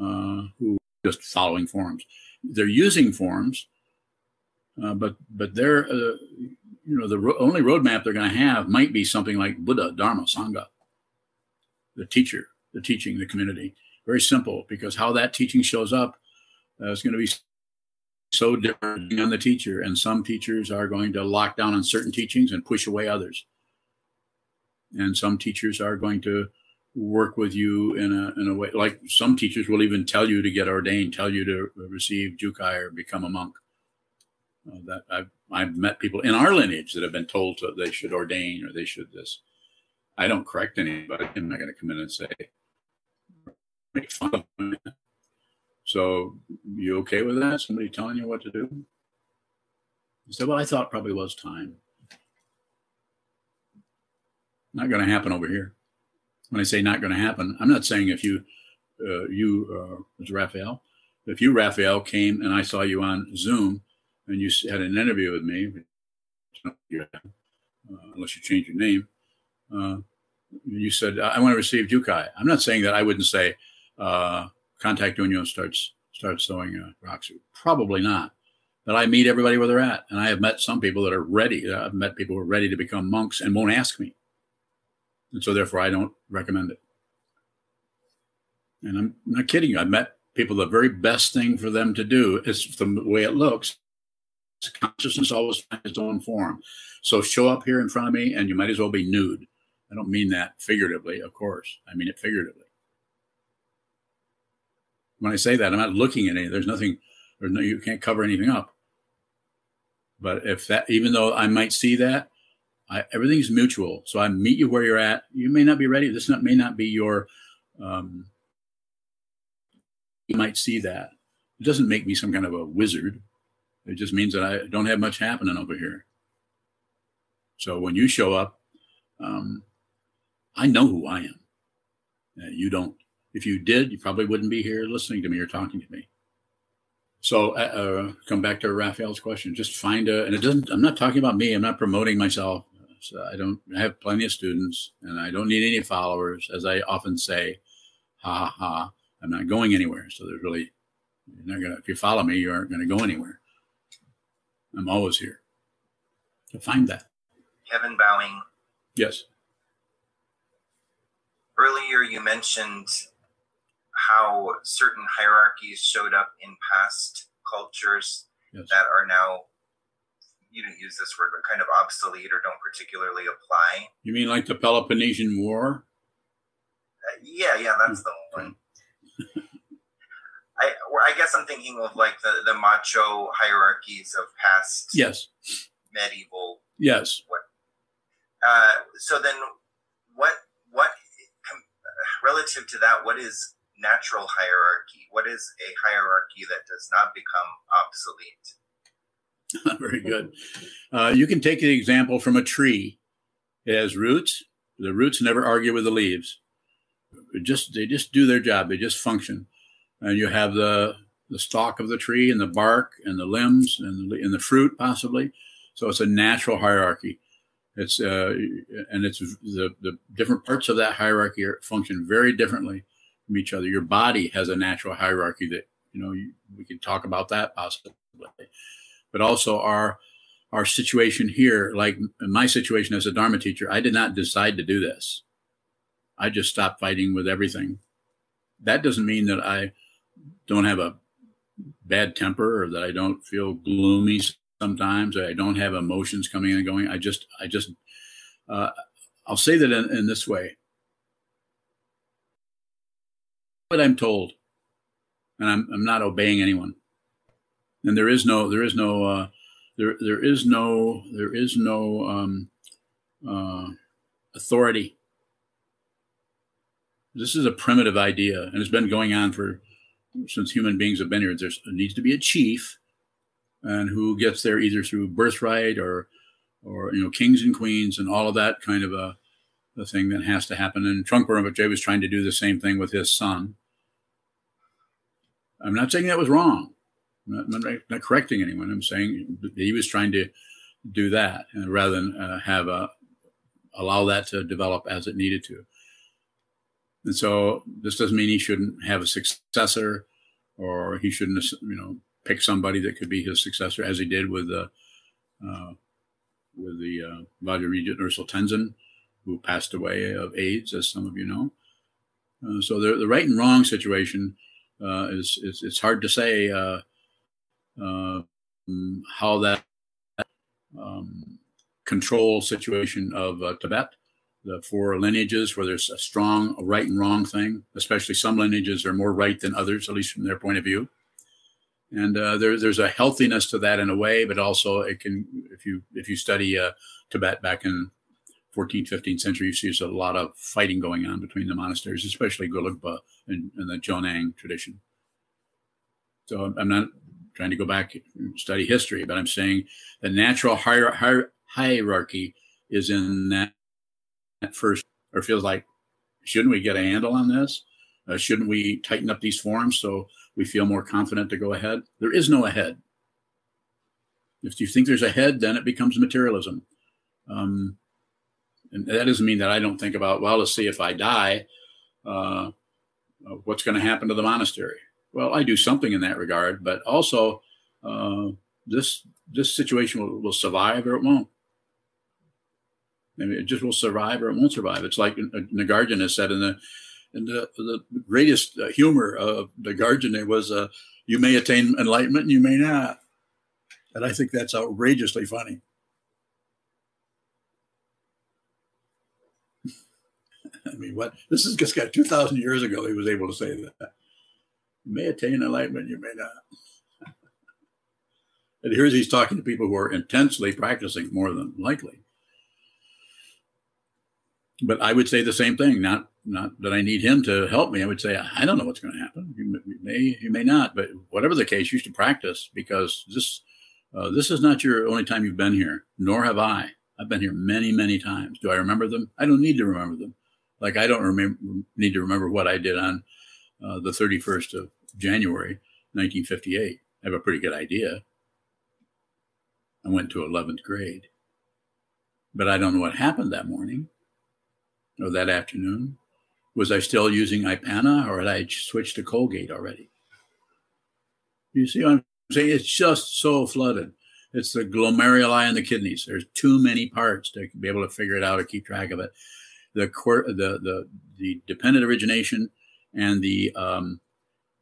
uh, who just following forms. They're using forms, uh, but but they're uh, you know the ro- only roadmap they're going to have might be something like Buddha, Dharma, Sangha, the teacher, the teaching, the community. Very simple because how that teaching shows up uh, is going to be so different on the teacher, and some teachers are going to lock down on certain teachings and push away others, and some teachers are going to work with you in a in a way like some teachers will even tell you to get ordained, tell you to receive jukai or become a monk. Uh, that I've I've met people in our lineage that have been told to, they should ordain or they should this. I don't correct anybody. I'm not going to come in and say make fun of them. So you okay with that? Somebody telling you what to do? He said, "Well, I thought probably was time." Not going to happen over here when I say not going to happen, I'm not saying if you, uh, you, uh, Raphael, if you, Raphael, came and I saw you on Zoom and you had an interview with me, uh, unless you change your name, uh, you said, I want to receive Jukai. I'm not saying that I wouldn't say, uh, contact Unyo starts, starts sewing uh, rocks. Probably not. But I meet everybody where they're at. And I have met some people that are ready. I've met people who are ready to become monks and won't ask me. And so therefore I don't recommend it. And I'm not kidding you. I met people the very best thing for them to do is the way it looks. Consciousness always finds its own form. So show up here in front of me and you might as well be nude. I don't mean that figuratively, of course. I mean it figuratively. When I say that, I'm not looking at any. There's nothing, or no, you can't cover anything up. But if that, even though I might see that, I, everything's mutual. So I meet you where you're at. You may not be ready. This not, may not be your. Um, you might see that. It doesn't make me some kind of a wizard. It just means that I don't have much happening over here. So when you show up, um, I know who I am. Uh, you don't. If you did, you probably wouldn't be here listening to me or talking to me. So, uh, uh, come back to Raphael's question. Just find a, and it doesn't. I'm not talking about me. I'm not promoting myself. So I don't I have plenty of students and I don't need any followers. As I often say, ha ha ha, I'm not going anywhere. So there's really, you're not gonna, if you follow me, you aren't going to go anywhere. I'm always here to find that. Kevin Bowing. Yes. Earlier, you mentioned how certain hierarchies showed up in past cultures yes. that are now you didn't use this word, but kind of obsolete or don't particularly apply. You mean like the Peloponnesian War? Uh, yeah, yeah, that's the one. [LAUGHS] I, I guess I'm thinking of like the, the macho hierarchies of past yes medieval yes what uh, so then what what relative to that what is natural hierarchy what is a hierarchy that does not become obsolete [LAUGHS] Very good. Uh, you can take the example from a tree. It has roots. The roots never argue with the leaves. It just they just do their job. They just function. And you have the the stalk of the tree and the bark and the limbs and the, and the fruit possibly. So it's a natural hierarchy. It's uh, and it's the the different parts of that hierarchy function very differently from each other. Your body has a natural hierarchy that you know you, we can talk about that possibly but also our our situation here, like my situation as a Dharma teacher, I did not decide to do this. I just stopped fighting with everything. That doesn't mean that I don't have a bad temper or that I don't feel gloomy sometimes I don't have emotions coming and going. I just, I just, uh, I'll say that in, in this way. What I'm told, and I'm, I'm not obeying anyone and there is no there is no uh, there there is no there is no um, uh, authority. This is a primitive idea, and it's been going on for since human beings have been here. There needs to be a chief, and who gets there either through birthright or or you know kings and queens and all of that kind of a, a thing that has to happen. And Trungpa Rinpoche was trying to do the same thing with his son. I'm not saying that was wrong. Not, not, correcting anyone. I'm saying he was trying to do that uh, rather than uh, have a allow that to develop as it needed to. And so this doesn't mean he shouldn't have a successor or he shouldn't, you know, pick somebody that could be his successor, as he did with the uh, with the uh, Vajra Ösel Tendzin, who passed away of AIDS, as some of you know. Uh, so the, the right and wrong situation uh, is, is it's hard to say uh, uh, how that um, control situation of uh, Tibet, the four lineages where there's a strong right and wrong thing, especially some lineages are more right than others, at least from their point of view. And uh, there, there's a healthiness to that in a way, but also it can, if you if you study uh, Tibet back in 14th, 15th century, you see there's a lot of fighting going on between the monasteries, especially Gelugpa and, and the Jonang tradition. So I'm not trying to go back and study history, but I'm saying the natural hier- hier- hierarchy is in that, that, first, or feels like, shouldn't we get a handle on this? Uh, shouldn't we tighten up these forms so we feel more confident to go ahead? There is no ahead. If you think there's a head, then it becomes materialism. Um, and that doesn't mean that I don't think about, well, let's see if I die, uh, what's going to happen to the monastery? Well, I do something in that regard, but also uh, this this situation will, will, survive or it won't. Maybe it just will survive or it won't survive. It's like Nagarjuna has said in the in the, the greatest uh, humor of Nagarjuna was, uh, "You may attain enlightenment, and you may not." And I think that's outrageously funny. [LAUGHS] I mean, what? This is just got 2,000 years ago he was able to say that. You may attain enlightenment, you may not. [LAUGHS] and here's he's talking to people who are intensely practicing more than likely. But I would say the same thing. Not not that I need him to help me. I would say I don't know what's going to happen. You, may you may not, but whatever the case, you should practice because this uh, this is not your only time you've been here. Nor have I. I've been here many many times. Do I remember them? I don't need to remember them. Like I don't remember need to remember what I did on uh, the 31st of January 1958. I have a pretty good idea. I went to 11th grade. But I don't know what happened that morning or that afternoon. Was I still using Ipana or had I switched to Colgate already? You see what I'm saying? It's just so flooded. It's the glomeruli in the kidneys. There's too many parts to be able to figure it out or keep track of it. The the the, the dependent origination and the um,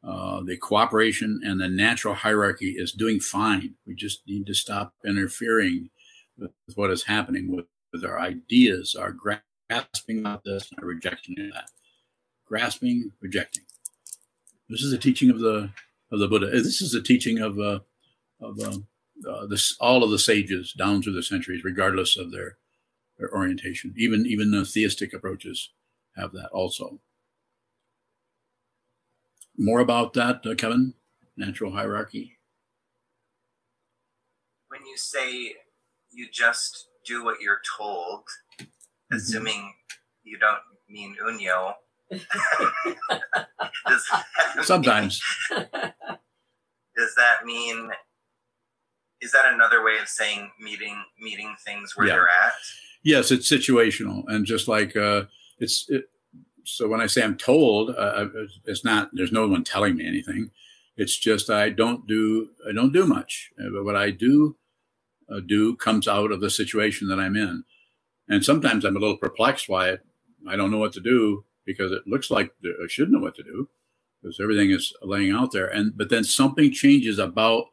uh, the cooperation and the natural hierarchy is doing fine. We just need to stop interfering with, what is happening with, with our ideas, our grasping of this, and our rejection of that. Grasping, rejecting. This is a teaching of the of the Buddha. This is a teaching of uh, of uh, uh, this all of the sages down through the centuries, regardless of their their orientation. Even even the theistic approaches have that also more about that, uh, Kevin? Natural hierarchy. When you say you just do what you're told, mm-hmm. assuming you don't mean unyo. [LAUGHS] Sometimes. Mean, does that mean? Is that another way of saying meeting meeting things where yeah. they're at? Yes, it's situational, and just like uh, it's it, so when I say I'm told, uh, it's not. There's no one telling me anything. It's just I don't do. I don't do much. Uh, but what I do uh, do comes out of the situation that I'm in, and sometimes I'm a little perplexed why it, I don't know what to do because it looks like I should know what to do because everything is laying out there. And but then something changes about.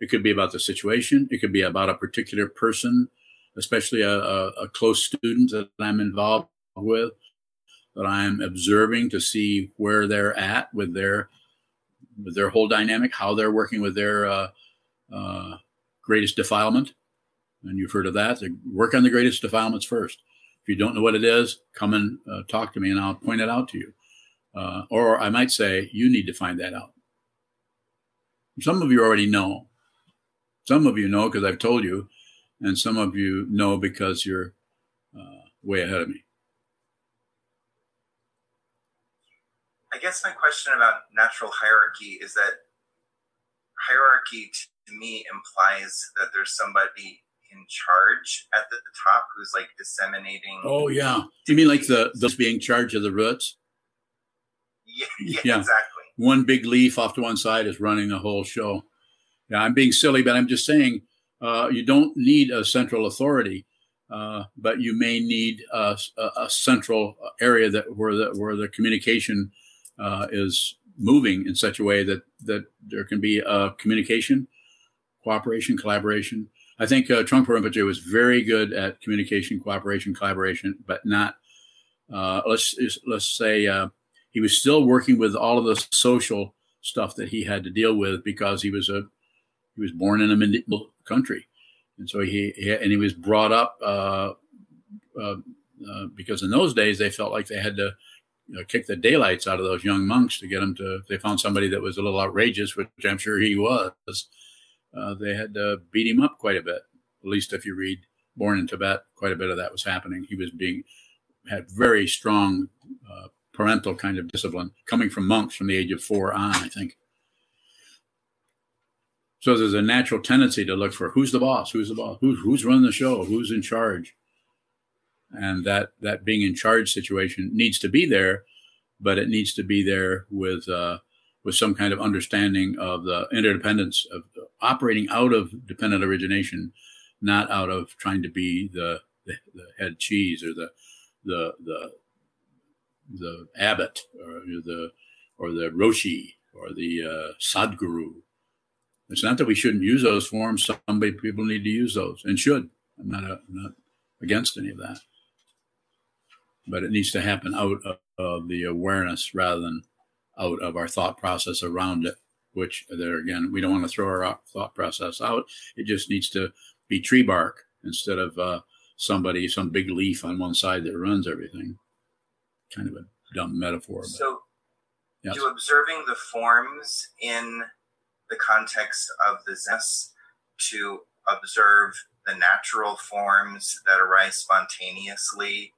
It could be about the situation. It could be about a particular person, especially a, a, a close student that I'm involved with that I'm observing to see where they're at with their with their whole dynamic, how they're working with their uh, uh, greatest defilement. And you've heard of that. work on the greatest defilements first. If you don't know what it is, come and uh, talk to me, and I'll point it out to you. Uh, or I might say you need to find that out. Some of you already know. Some of you know because I've told you, and some of you know because you're uh, way ahead of me. I guess my question about natural hierarchy is that hierarchy to me implies that there's somebody in charge at the, the top who's like disseminating. Oh yeah, you mean like the the being charge of the roots? [LAUGHS] Yeah, yeah, yeah. exactly. one big leaf off to one side is running the whole show. Yeah, I'm being silly, but I'm just saying uh, you don't need a central authority, uh, but you may need a, a, central area that where the where the communication uh, is moving in such a way that that there can be a communication, cooperation, collaboration. I think uh, Trungpa Rinpoche was very good at communication, cooperation, collaboration, but not. Uh, let's let's say uh, he was still working with all of the social stuff that he had to deal with because he was a he was born in a medieval country, and so he, he and he was brought up uh, uh, uh, because in those days they felt like they had to you know, kick the daylights out of those young monks to get them to. they found somebody that was a little outrageous, which I'm sure he was. Uh, they had to beat him up quite a bit. At least if you read Born in Tibet, quite a bit of that was happening. He was being had very strong uh, parental kind of discipline coming from monks from the age of four on, I think. So there's a natural tendency to look for who's the boss, who's the boss, who's who's running the show, who's in charge, and that that being in charge situation needs to be there, but it needs to be there with uh, with some kind of understanding of the interdependence of operating out of dependent origination, not out of trying to be the the, the head cheese or the the the the abbot or the or the roshi or the uh, sadguru. It's not that we shouldn't use those forms. Some people need to use those and should. I'm not, a, I'm not against any of that, but it needs to happen out of, of the awareness rather than out of our thought process around it. Which there again, we don't want to throw our thought process out. It just needs to be tree bark instead of uh, somebody, some big leaf on one side that runs everything kind of a dumb metaphor. But, so, yes. do observing the forms in the context of the zest to observe the natural forms that arise spontaneously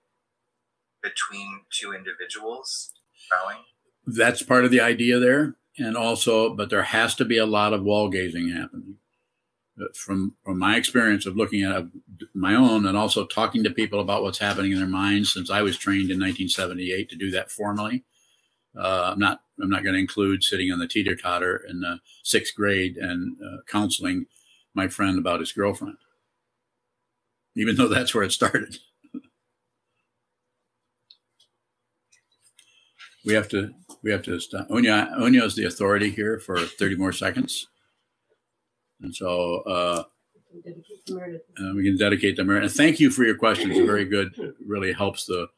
between two individuals bowing? That's part of the idea there. And also, but there has to be a lot of wall gazing happening from from my experience of looking at my own and also talking to people about what's happening in their minds since I was trained in 1978 to do that formally. Uh, I'm not I'm not going to include sitting on the teeter totter in the sixth grade and uh, counseling my friend about his girlfriend, even though that's where it started. We have to we have to stop. Onya Onya is the authority here for 30 more seconds. And so uh, uh, we can dedicate merit. And thank you for your questions. very good. It really helps the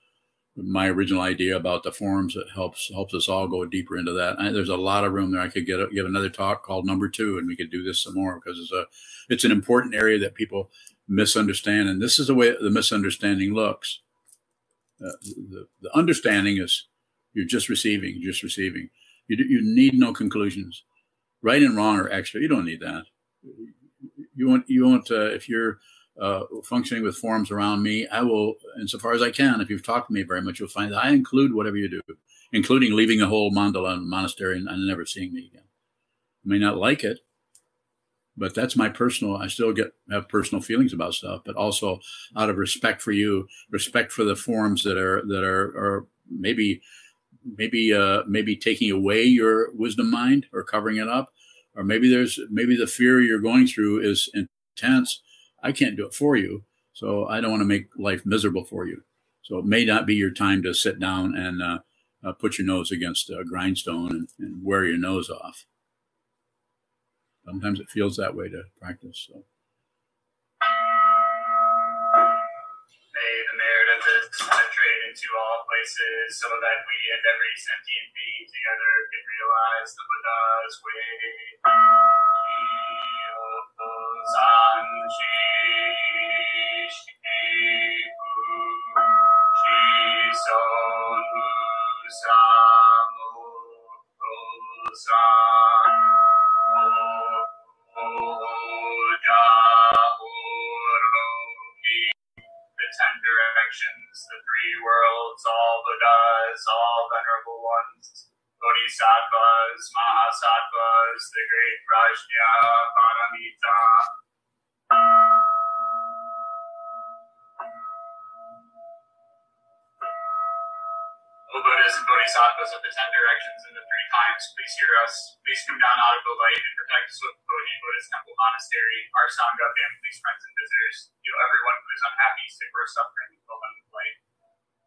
my original idea about the forums. It helps helps us all go deeper into that. I, there's a lot of room there. I could get a, give another talk called number two, and we could do this some more because it's a it's an important area that people misunderstand, and this is the way the misunderstanding looks. Uh, the, the understanding is you're just receiving, just receiving. You, you need no conclusions. Right and wrong are extra. You don't need that you want you want uh, if you're uh, functioning with forms around me, I will, insofar as I can, if you've talked to me very much, you'll find that I include whatever you do, including leaving a whole mandala and monastery and, and never seeing me again. I may not like it, but that's my personal. I still get have personal feelings about stuff, but also out of respect for you, respect for the forms that are that are are maybe maybe uh, maybe taking away your wisdom mind or covering it up or maybe there's maybe the fear you're going through is intense. I can't do it for you, so I don't want to make life miserable for you. So it may not be your time to sit down and uh, uh, put your nose against a grindstone and, and, wear your nose off. Sometimes it feels that way to practice. So. Places so that we and every sentient being together can realize the Buddha's way. San ten the three worlds, all Buddhas, all venerable ones, Bodhisattvas, Mahasattvas, the great Prajna, Paramita. O Buddhas and bodhisattvas of the ten directions and the three times, please hear us. Please come down out of the light and protect us with Bodhi Buddhist Temple Monastery, our Sangha, families, friends, and visitors. Heal everyone who is unhappy, sick, or suffering